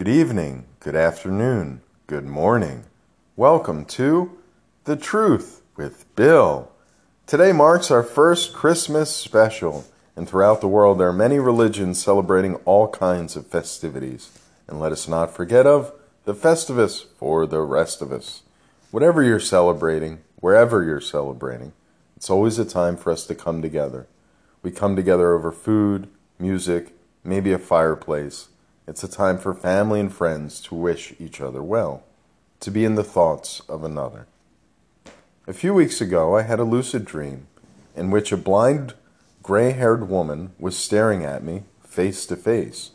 Good evening, good afternoon, good morning. Welcome to The Truth with Bill. Today marks our first Christmas special, and throughout the world there are many religions celebrating all kinds of festivities. And let us not forget of the Festivus for the rest of us. Whatever you're celebrating, wherever you're celebrating, it's always a time for us to come together. We come together over food, music, maybe a fireplace it's a time for family and friends to wish each other well, to be in the thoughts of another. A few weeks ago, I had a lucid dream in which a blind, gray haired woman was staring at me face to face.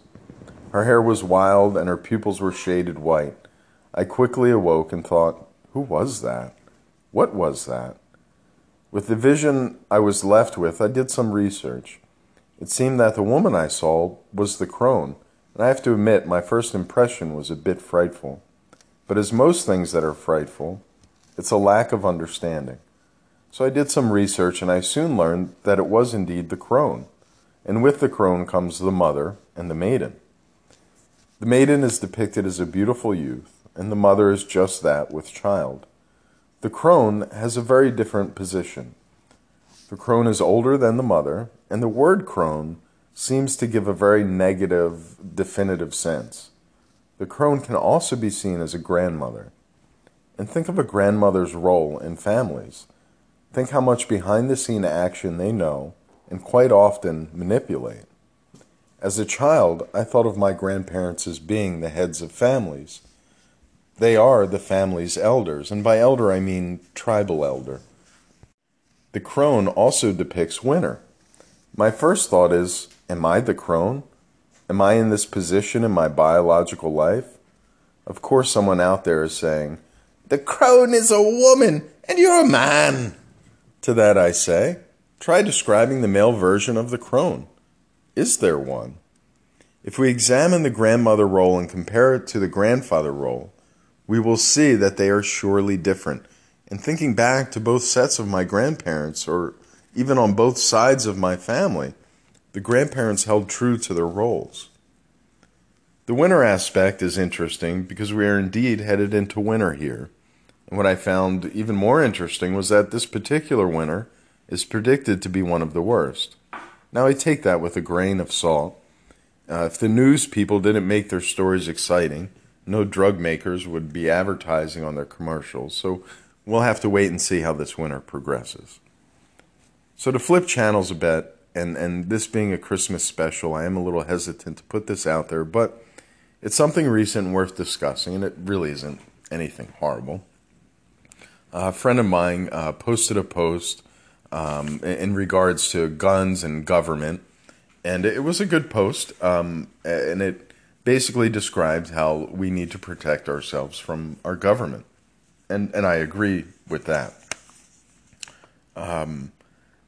Her hair was wild and her pupils were shaded white. I quickly awoke and thought, who was that? What was that? With the vision I was left with, I did some research. It seemed that the woman I saw was the crone and I have to admit, my first impression was a bit frightful. But as most things that are frightful, it's a lack of understanding. So I did some research and I soon learned that it was indeed the crone. And with the crone comes the mother and the maiden. The maiden is depicted as a beautiful youth, and the mother is just that with child. The crone has a very different position. The crone is older than the mother, and the word crone seems to give a very negative, definitive sense. The crone can also be seen as a grandmother. And think of a grandmother's role in families. Think how much behind the scene action they know and quite often manipulate. As a child, I thought of my grandparents as being the heads of families. They are the family's elders, and by elder I mean tribal elder. The crone also depicts winter. My first thought is Am I the crone? Am I in this position in my biological life? Of course, someone out there is saying, The crone is a woman and you're a man. To that I say, try describing the male version of the crone. Is there one? If we examine the grandmother role and compare it to the grandfather role, we will see that they are surely different. And thinking back to both sets of my grandparents, or even on both sides of my family, the grandparents held true to their roles. The winter aspect is interesting because we are indeed headed into winter here. And what I found even more interesting was that this particular winter is predicted to be one of the worst. Now, I take that with a grain of salt. Uh, if the news people didn't make their stories exciting, no drug makers would be advertising on their commercials. So we'll have to wait and see how this winter progresses. So, to flip channels a bit, and and this being a Christmas special, I am a little hesitant to put this out there, but it's something recent worth discussing, and it really isn't anything horrible. a friend of mine uh, posted a post um, in regards to guns and government, and it was a good post, um, and it basically described how we need to protect ourselves from our government, and and I agree with that. Um,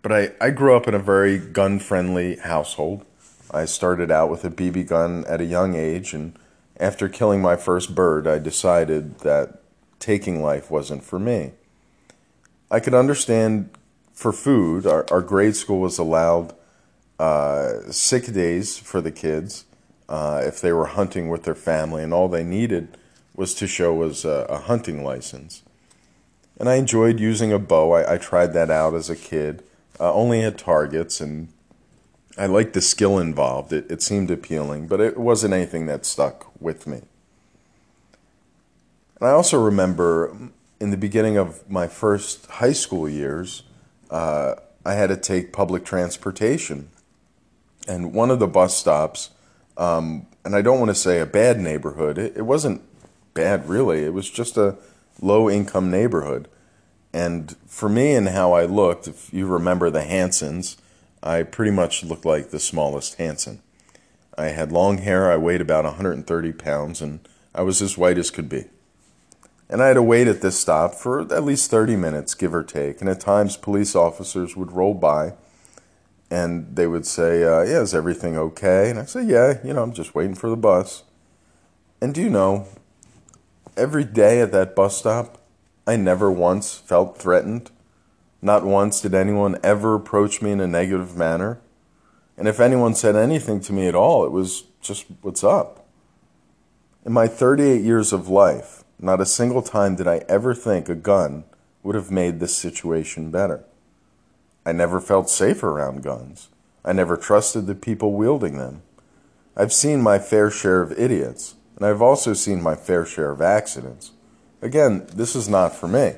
but I, I grew up in a very gun friendly household. I started out with a BB gun at a young age, and after killing my first bird, I decided that taking life wasn't for me. I could understand for food, our, our grade school was allowed uh, sick days for the kids uh, if they were hunting with their family, and all they needed was to show was a, a hunting license. And I enjoyed using a bow. I, I tried that out as a kid uh, only had targets, and I liked the skill involved. It, it seemed appealing, but it wasn't anything that stuck with me. And I also remember in the beginning of my first high school years, uh, I had to take public transportation. And one of the bus stops, um, and I don't want to say a bad neighborhood, it, it wasn't bad really, it was just a low income neighborhood. And for me and how I looked, if you remember the Hansons, I pretty much looked like the smallest Hanson. I had long hair, I weighed about 130 pounds, and I was as white as could be. And I had to wait at this stop for at least 30 minutes, give or take. And at times, police officers would roll by and they would say, uh, Yeah, is everything okay? And I say, Yeah, you know, I'm just waiting for the bus. And do you know, every day at that bus stop, I never once felt threatened. Not once did anyone ever approach me in a negative manner. And if anyone said anything to me at all, it was just, what's up? In my 38 years of life, not a single time did I ever think a gun would have made this situation better. I never felt safe around guns. I never trusted the people wielding them. I've seen my fair share of idiots, and I've also seen my fair share of accidents. Again, this is not for me.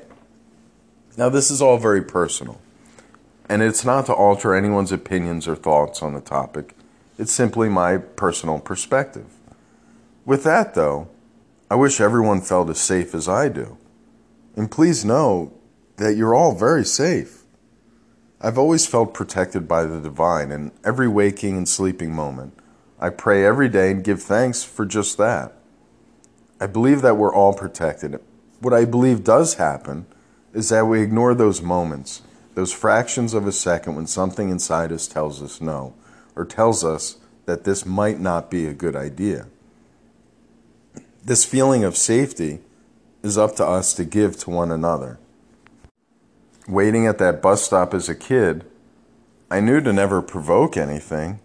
Now, this is all very personal, and it's not to alter anyone's opinions or thoughts on the topic. It's simply my personal perspective. With that, though, I wish everyone felt as safe as I do. And please know that you're all very safe. I've always felt protected by the divine in every waking and sleeping moment. I pray every day and give thanks for just that. I believe that we're all protected. What I believe does happen is that we ignore those moments, those fractions of a second when something inside us tells us no, or tells us that this might not be a good idea. This feeling of safety is up to us to give to one another. Waiting at that bus stop as a kid, I knew to never provoke anything,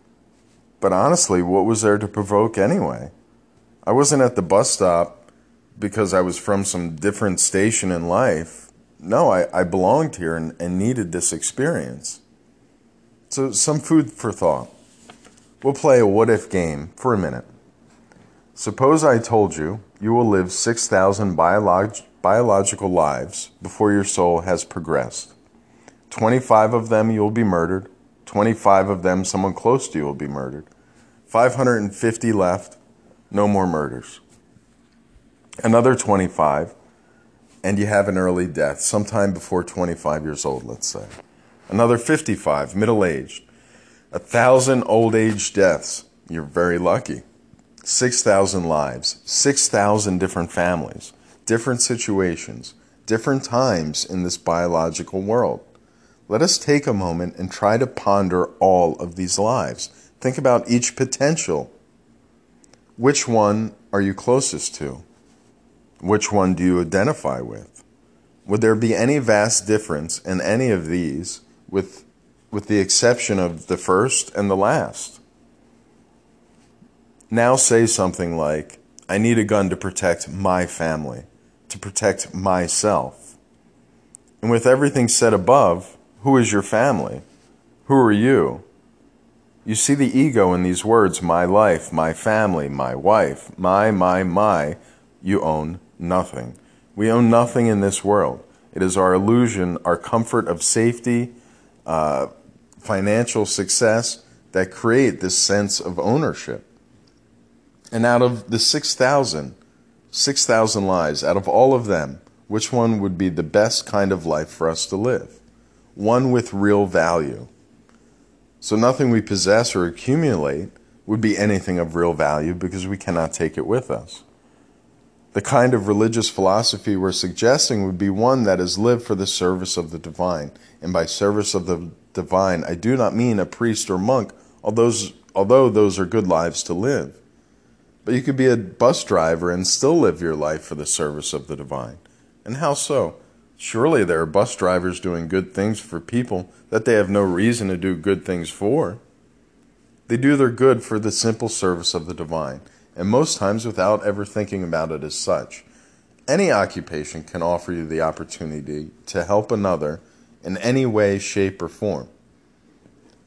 but honestly, what was there to provoke anyway? I wasn't at the bus stop because I was from some different station in life. No, I, I belonged here and, and needed this experience. So, some food for thought. We'll play a what if game for a minute. Suppose I told you you will live 6,000 biolog- biological lives before your soul has progressed. 25 of them you will be murdered, 25 of them someone close to you will be murdered. 550 left, no more murders. Another 25, and you have an early death, sometime before 25 years old, let's say. Another 55, middle aged. A thousand old age deaths, you're very lucky. 6,000 lives, 6,000 different families, different situations, different times in this biological world. Let us take a moment and try to ponder all of these lives. Think about each potential. Which one are you closest to? Which one do you identify with? Would there be any vast difference in any of these with, with the exception of the first and the last? now say something like, I need a gun to protect my family, to protect myself. And with everything said above, who is your family? Who are you? You see the ego in these words my life, my family, my wife, my, my, my. You own nothing. We own nothing in this world. It is our illusion, our comfort of safety, uh, financial success that create this sense of ownership. And out of the 6,000, 6,000 lives, out of all of them, which one would be the best kind of life for us to live? One with real value. So nothing we possess or accumulate would be anything of real value because we cannot take it with us. The kind of religious philosophy we're suggesting would be one that is lived for the service of the divine. And by service of the divine, I do not mean a priest or monk, although those, are good lives to live. But you could be a bus driver and still live your life for the service of the divine. And how so? Surely there are bus drivers doing good things for people that they have no reason to do good things for. They do their good for the simple service of the divine, and most times without ever thinking about it as such. Any occupation can offer you the opportunity to help another in any way, shape, or form.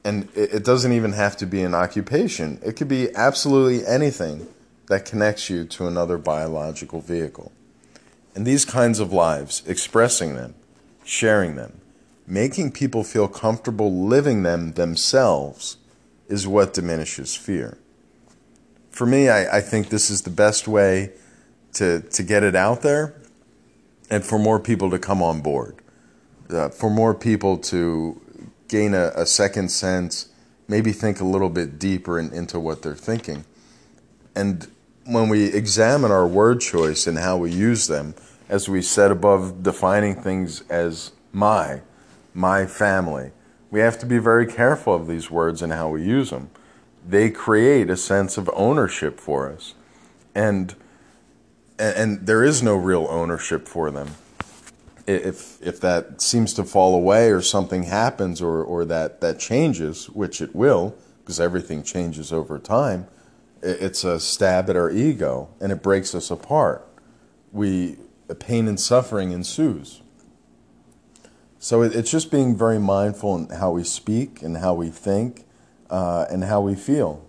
And it doesn't even have to be an occupation, it could be absolutely anything that connects you to another biological vehicle. And these kinds of lives, expressing them, sharing them, making people feel comfortable living them themselves, is what diminishes fear. For me, I, I think this is the best way to, to get it out there and for more people to come on board, uh, for more people to gain a, a, second sense, maybe think a little bit deeper in, into what they're thinking. And when we examine our word choice and how we use them, as we said above, defining things as my, my family, we have to be very careful of these words and how we use them. They create a sense of ownership for us. And, and there is no real ownership for them. If, if that seems to fall away or something happens or, or that, that changes, which it will, because everything changes over time, it's a stab at our ego and it breaks us apart. We pain and suffering ensues. So it's just being very mindful in how we speak and how we think uh, and how we feel.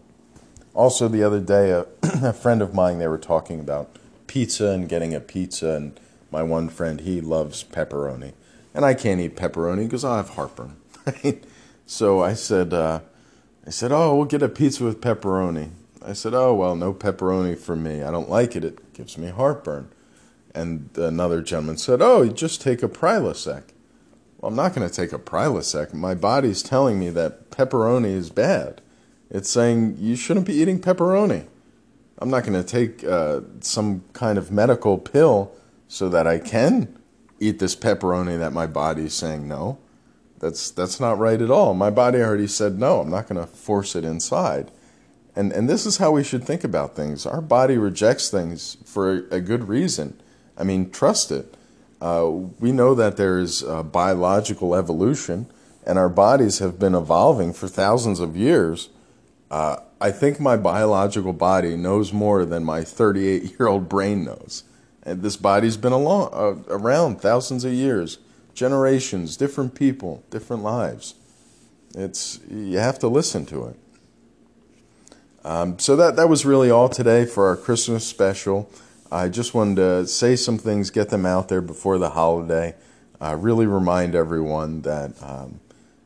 Also, the other day, a, a friend of mine, they were talking about pizza and getting a pizza, and my one friend, he loves pepperoni. And I can't eat pepperoni because I have heartburn. so I said, uh, I said, oh, we'll get a pizza with pepperoni. I said, oh, well, no pepperoni for me. I don't like it. It gives me heartburn. And another gentleman said, oh, you just take a Prilosec. Well, I'm not going to take a Prilosec. My body's telling me that pepperoni is bad. It's saying you shouldn't be eating pepperoni. I'm not going to take uh, some kind of medical pill so that I can eat this pepperoni that my body's saying no. That's that's not right at all. My body already said no. I'm not going to force it inside. And and this is how we should think about things. Our body rejects things for a, a good reason. I mean, trust it. Uh, we know that there is uh, biological evolution, and our bodies have been evolving for thousands of years. Uh, I think my biological body knows more than my 38 year old brain knows. And this body's been along, uh, around thousands of years, generations, different people, different lives. It's you have to listen to it. Um, so that that was really all today for our Christmas special. I just wanted to say some things, get them out there before the holiday. Uh, really remind everyone that um,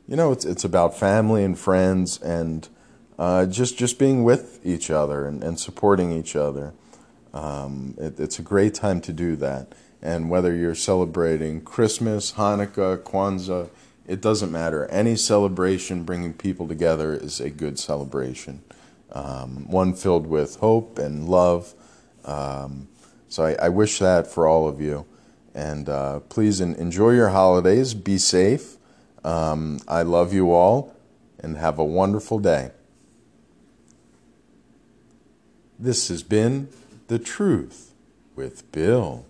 you know it's it's about family and friends and uh, just just being with each other and, and supporting each other. Um, it, it's a great time to do that. And whether you're celebrating Christmas, Hanukkah, Kwanzaa, it doesn't matter. Any celebration bringing people together is a good celebration. Um, one filled with hope and love. Um, so I, I, wish that for all of you. And uh, please enjoy your holidays. Be safe. Um, I love you all and have a wonderful day. This has been The Truth with Bill.